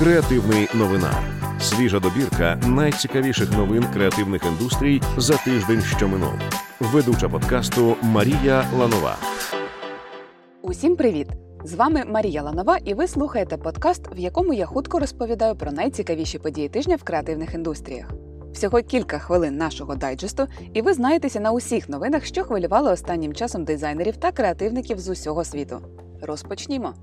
Креативний новина. Свіжа добірка найцікавіших новин креативних індустрій за тиждень, що минув. Ведуча подкасту Марія Ланова. Усім привіт! З вами Марія Ланова, і ви слухаєте подкаст, в якому я хутко розповідаю про найцікавіші події тижня в креативних індустріях. Всього кілька хвилин нашого дайджесту, і ви знаєтеся на усіх новинах, що хвилювали останнім часом дизайнерів та креативників з усього світу. Розпочнімо.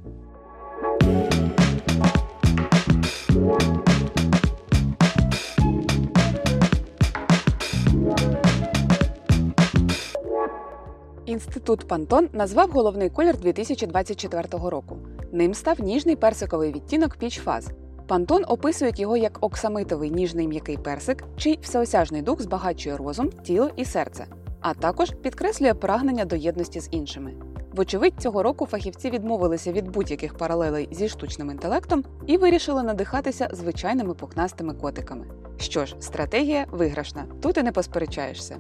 Інститут Пантон назвав головний колір 2024 року. Ним став ніжний персиковий відтінок Піч Фаз. Пантон описують його як оксамитовий ніжний м'який персик, чий всеосяжний дух збагачує розум, тіло і серце, а також підкреслює прагнення до єдності з іншими. Вочевидь, цього року фахівці відмовилися від будь-яких паралелей зі штучним інтелектом і вирішили надихатися звичайними пухнастими котиками. Що ж, стратегія виграшна, тут і не посперечаєшся.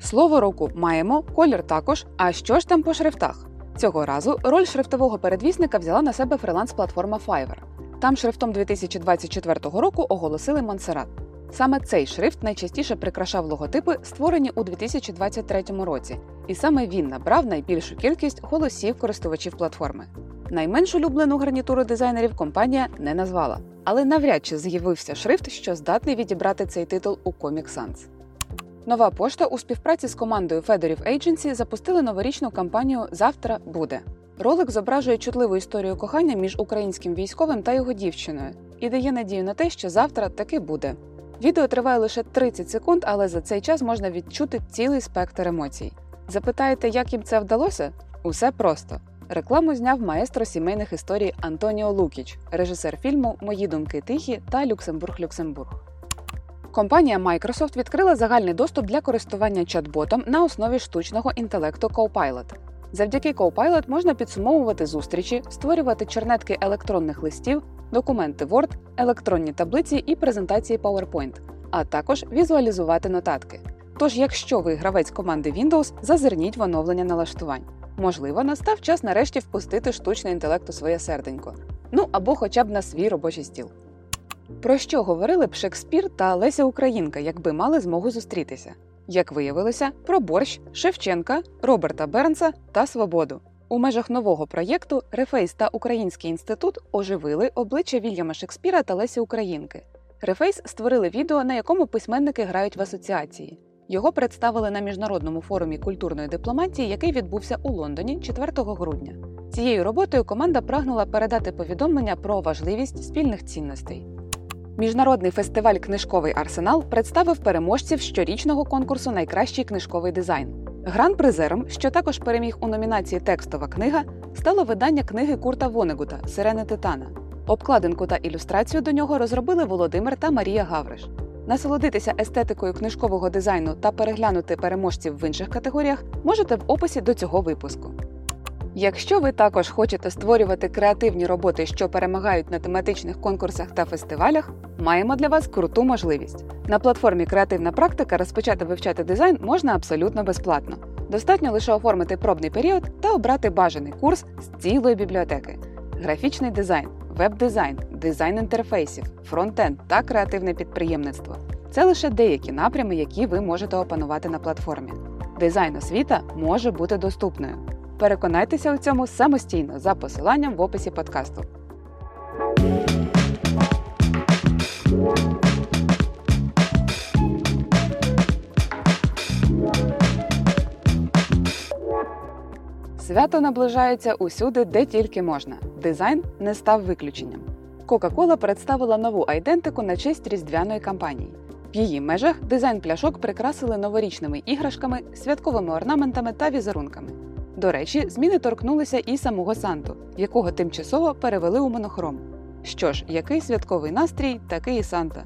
Слово року маємо, колір також. А що ж там по шрифтах? Цього разу роль шрифтового передвісника взяла на себе фриланс-платформа Fiverr. Там шрифтом 2024 року оголосили Монсеррат. Саме цей шрифт найчастіше прикрашав логотипи, створені у 2023 році, і саме він набрав найбільшу кількість голосів користувачів платформи. Найменш улюблену гарнітуру дизайнерів компанія не назвала, але навряд чи з'явився шрифт, що здатний відібрати цей титул у Comic Sans. Нова пошта у співпраці з командою Fedorів Agency запустили новорічну кампанію Завтра буде. Ролик зображує чутливу історію кохання між українським військовим та його дівчиною і дає надію на те, що завтра таки буде. Відео триває лише 30 секунд, але за цей час можна відчути цілий спектр емоцій. Запитаєте, як їм це вдалося? Усе просто. Рекламу зняв маестро сімейних історій Антоніо Лукіч, режисер фільму Мої думки тихі та Люксембург-Люксембург. Компанія Microsoft відкрила загальний доступ для користування чат-ботом на основі штучного інтелекту Copilot. Завдяки Copilot можна підсумовувати зустрічі, створювати чернетки електронних листів, документи Word, електронні таблиці і презентації PowerPoint, а також візуалізувати нотатки. Тож, якщо ви гравець команди Windows, зазирніть в оновлення налаштувань. Можливо, настав час нарешті впустити штучний інтелект у своє серденько. Ну або хоча б на свій робочий стіл. Про що говорили б Шекспір та Леся Українка, якби мали змогу зустрітися? Як виявилося, про борщ, Шевченка, Роберта Бернса та Свободу. У межах нового проєкту Reface та Український інститут оживили обличчя Вільяма Шекспіра та Лесі Українки. Reface створили відео, на якому письменники грають в асоціації. Його представили на міжнародному форумі культурної дипломатії, який відбувся у Лондоні 4 грудня. Цією роботою команда прагнула передати повідомлення про важливість спільних цінностей. Міжнародний фестиваль Книжковий арсенал представив переможців щорічного конкурсу Найкращий книжковий дизайн. Гран-призером, що також переміг у номінації Текстова книга, стало видання книги Курта Вонегута Сирени Титана. Обкладинку та ілюстрацію до нього розробили Володимир та Марія Гавриш. Насолодитися естетикою книжкового дизайну та переглянути переможців в інших категоріях можете в описі до цього випуску. Якщо ви також хочете створювати креативні роботи, що перемагають на тематичних конкурсах та фестивалях, маємо для вас круту можливість. На платформі Креативна практика розпочати вивчати дизайн можна абсолютно безплатно. Достатньо лише оформити пробний період та обрати бажаний курс з цілої бібліотеки: графічний дизайн, веб-дизайн, дизайн інтерфейсів, фронтенд та креативне підприємництво. Це лише деякі напрями, які ви можете опанувати на платформі. Дизайн освіта може бути доступною. Переконайтеся у цьому самостійно за посиланням в описі подкасту. Свято наближається усюди, де тільки можна. Дизайн не став виключенням. Coca-Cola представила нову айдентику на честь різдвяної кампанії. В її межах дизайн пляшок прикрасили новорічними іграшками, святковими орнаментами та візерунками. До речі, зміни торкнулися і самого Санту, якого тимчасово перевели у монохром. Що ж, який святковий настрій, такий і Санта.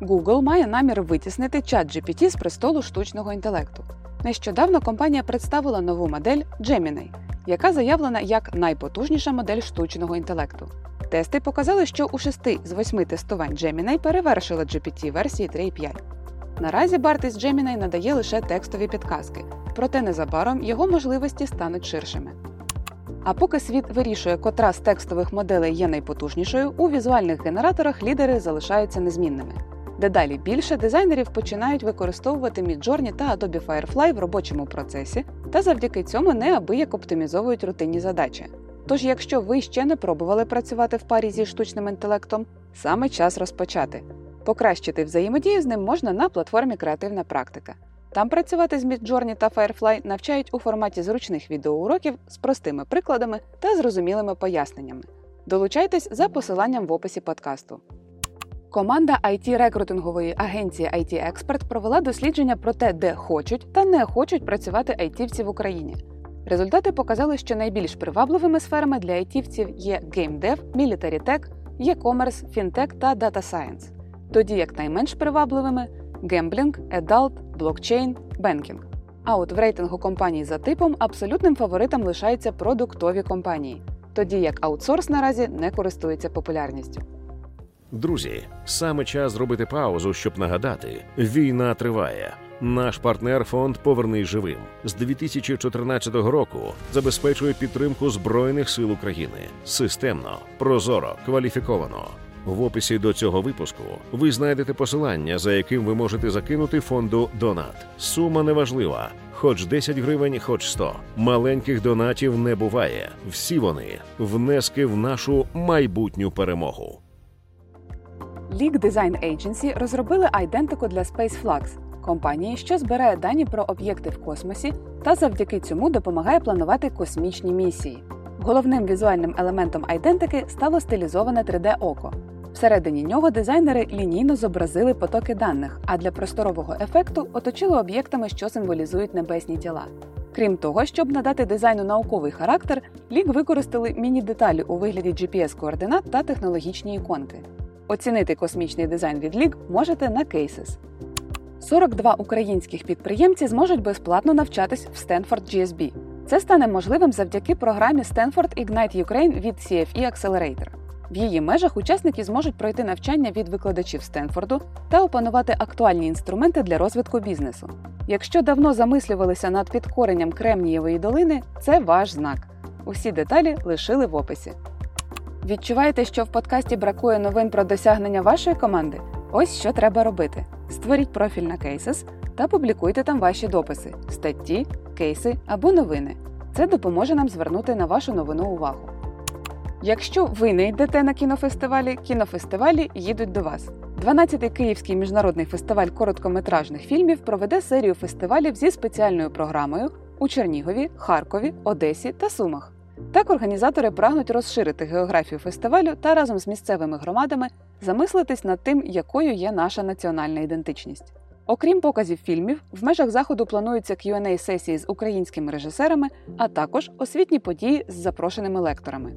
Google має намір витіснити чат GPT з престолу штучного інтелекту. Нещодавно компанія представила нову модель Gemini, яка заявлена як найпотужніша модель штучного інтелекту. Тести показали, що у 6 з 8 тестувань Gemini перевершила GPT версії 3.5. Наразі вартість Gemini надає лише текстові підказки, проте незабаром його можливості стануть ширшими. А поки світ вирішує, котра з текстових моделей є найпотужнішою, у візуальних генераторах лідери залишаються незмінними. Дедалі більше дизайнерів починають використовувати Midjourney та Adobe Firefly в робочому процесі, та завдяки цьому неабияк оптимізовують рутинні задачі. Тож, якщо ви ще не пробували працювати в парі зі штучним інтелектом, саме час розпочати. Покращити взаємодію з ним можна на платформі Креативна практика. Там працювати з Midjourney та Firefly навчають у форматі зручних відеоуроків з простими прикладами та зрозумілими поясненнями. Долучайтесь за посиланням в описі подкасту. Команда IT рекрутингової агенції IT Expert провела дослідження про те, де хочуть та не хочуть працювати айтівці в Україні. Результати показали, що найбільш привабливими сферами для айтівців є GameDev, Tech, e-commerce, FinTech та Data Science. Тоді як найменш привабливими гемблінг, Adult, блокчейн, banking. А от в рейтингу компаній за типом абсолютним фаворитом лишаються продуктові компанії, тоді як аутсорс наразі не користується популярністю. Друзі, саме час зробити паузу, щоб нагадати: війна триває. Наш партнер фонд Повернись живим з 2014 року забезпечує підтримку збройних сил України системно, прозоро, кваліфіковано. В описі до цього випуску ви знайдете посилання, за яким ви можете закинути фонду Донат. Сума неважлива, хоч 10 гривень, хоч 100. Маленьких донатів не буває. Всі вони внески в нашу майбутню перемогу. League Design Agency розробили айдентику для SpaceFlux – компанії, що збирає дані про об'єкти в космосі та завдяки цьому допомагає планувати космічні місії. Головним візуальним елементом айдентики стало стилізоване 3D-око. Всередині нього дизайнери лінійно зобразили потоки даних, а для просторового ефекту оточили об'єктами, що символізують небесні тіла. Крім того, щоб надати дизайну науковий характер, лік використали міні-деталі у вигляді GPS-координат та технологічні іконки. Оцінити космічний дизайн від лік можете на Cases. 42 українських підприємці зможуть безплатно навчатись в Stanford GSB. Це стане можливим завдяки програмі Stanford Ignite Ukraine від CFE Accelerator. В її межах учасники зможуть пройти навчання від викладачів Стенфорду та опанувати актуальні інструменти для розвитку бізнесу. Якщо давно замислювалися над підкоренням Кремнієвої долини, це ваш знак. Усі деталі лишили в описі. Відчуваєте, що в подкасті бракує новин про досягнення вашої команди? Ось що треба робити: створіть профіль на Cases та публікуйте там ваші дописи, статті, кейси або новини. Це допоможе нам звернути на вашу новину увагу. Якщо ви не йдете на кінофестивалі, кінофестивалі їдуть до вас. 12-й Київський міжнародний фестиваль короткометражних фільмів проведе серію фестивалів зі спеціальною програмою у Чернігові, Харкові, Одесі та Сумах. Так організатори прагнуть розширити географію фестивалю та разом з місцевими громадами замислитись над тим, якою є наша національна ідентичність. Окрім показів фільмів, в межах заходу плануються qa сесії з українськими режисерами, а також освітні події з запрошеними лекторами.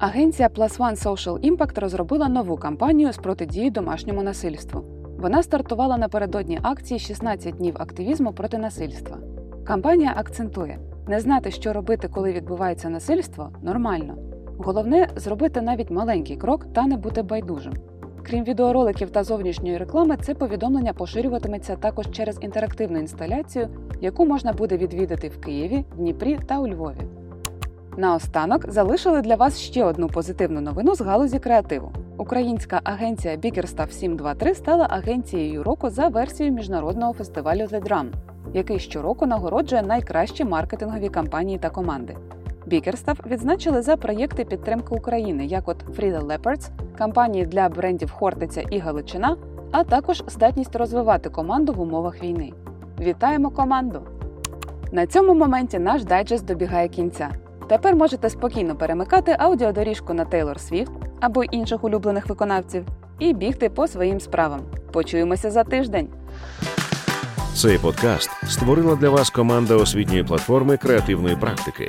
Агенція Plus One Social Impact розробила нову кампанію з протидії домашньому насильству. Вона стартувала напередодні акції «16 днів активізму проти насильства. Кампанія акцентує не знати, що робити, коли відбувається насильство, нормально. Головне зробити навіть маленький крок та не бути байдужим. Крім відеороликів та зовнішньої реклами, це повідомлення поширюватиметься також через інтерактивну інсталяцію, яку можна буде відвідати в Києві, Дніпрі та у Львові. Наостанок залишили для вас ще одну позитивну новину з галузі креативу. Українська агенція Bickerstaff 723 стала агенцією року за версією міжнародного фестивалю The Drum, який щороку нагороджує найкращі маркетингові кампанії та команди. Bickerstaff відзначили за проєкти підтримки України, як от Frida Leopards, кампанії для брендів Хортиця і Галичина, а також здатність розвивати команду в умовах війни. Вітаємо команду! На цьому моменті наш дайджест добігає кінця. Тепер можете спокійно перемикати аудіодоріжку на Тейлор Свіфт або інших улюблених виконавців і бігти по своїм справам. Почуємося за тиждень. Цей подкаст створила для вас команда освітньої платформи креативної практики.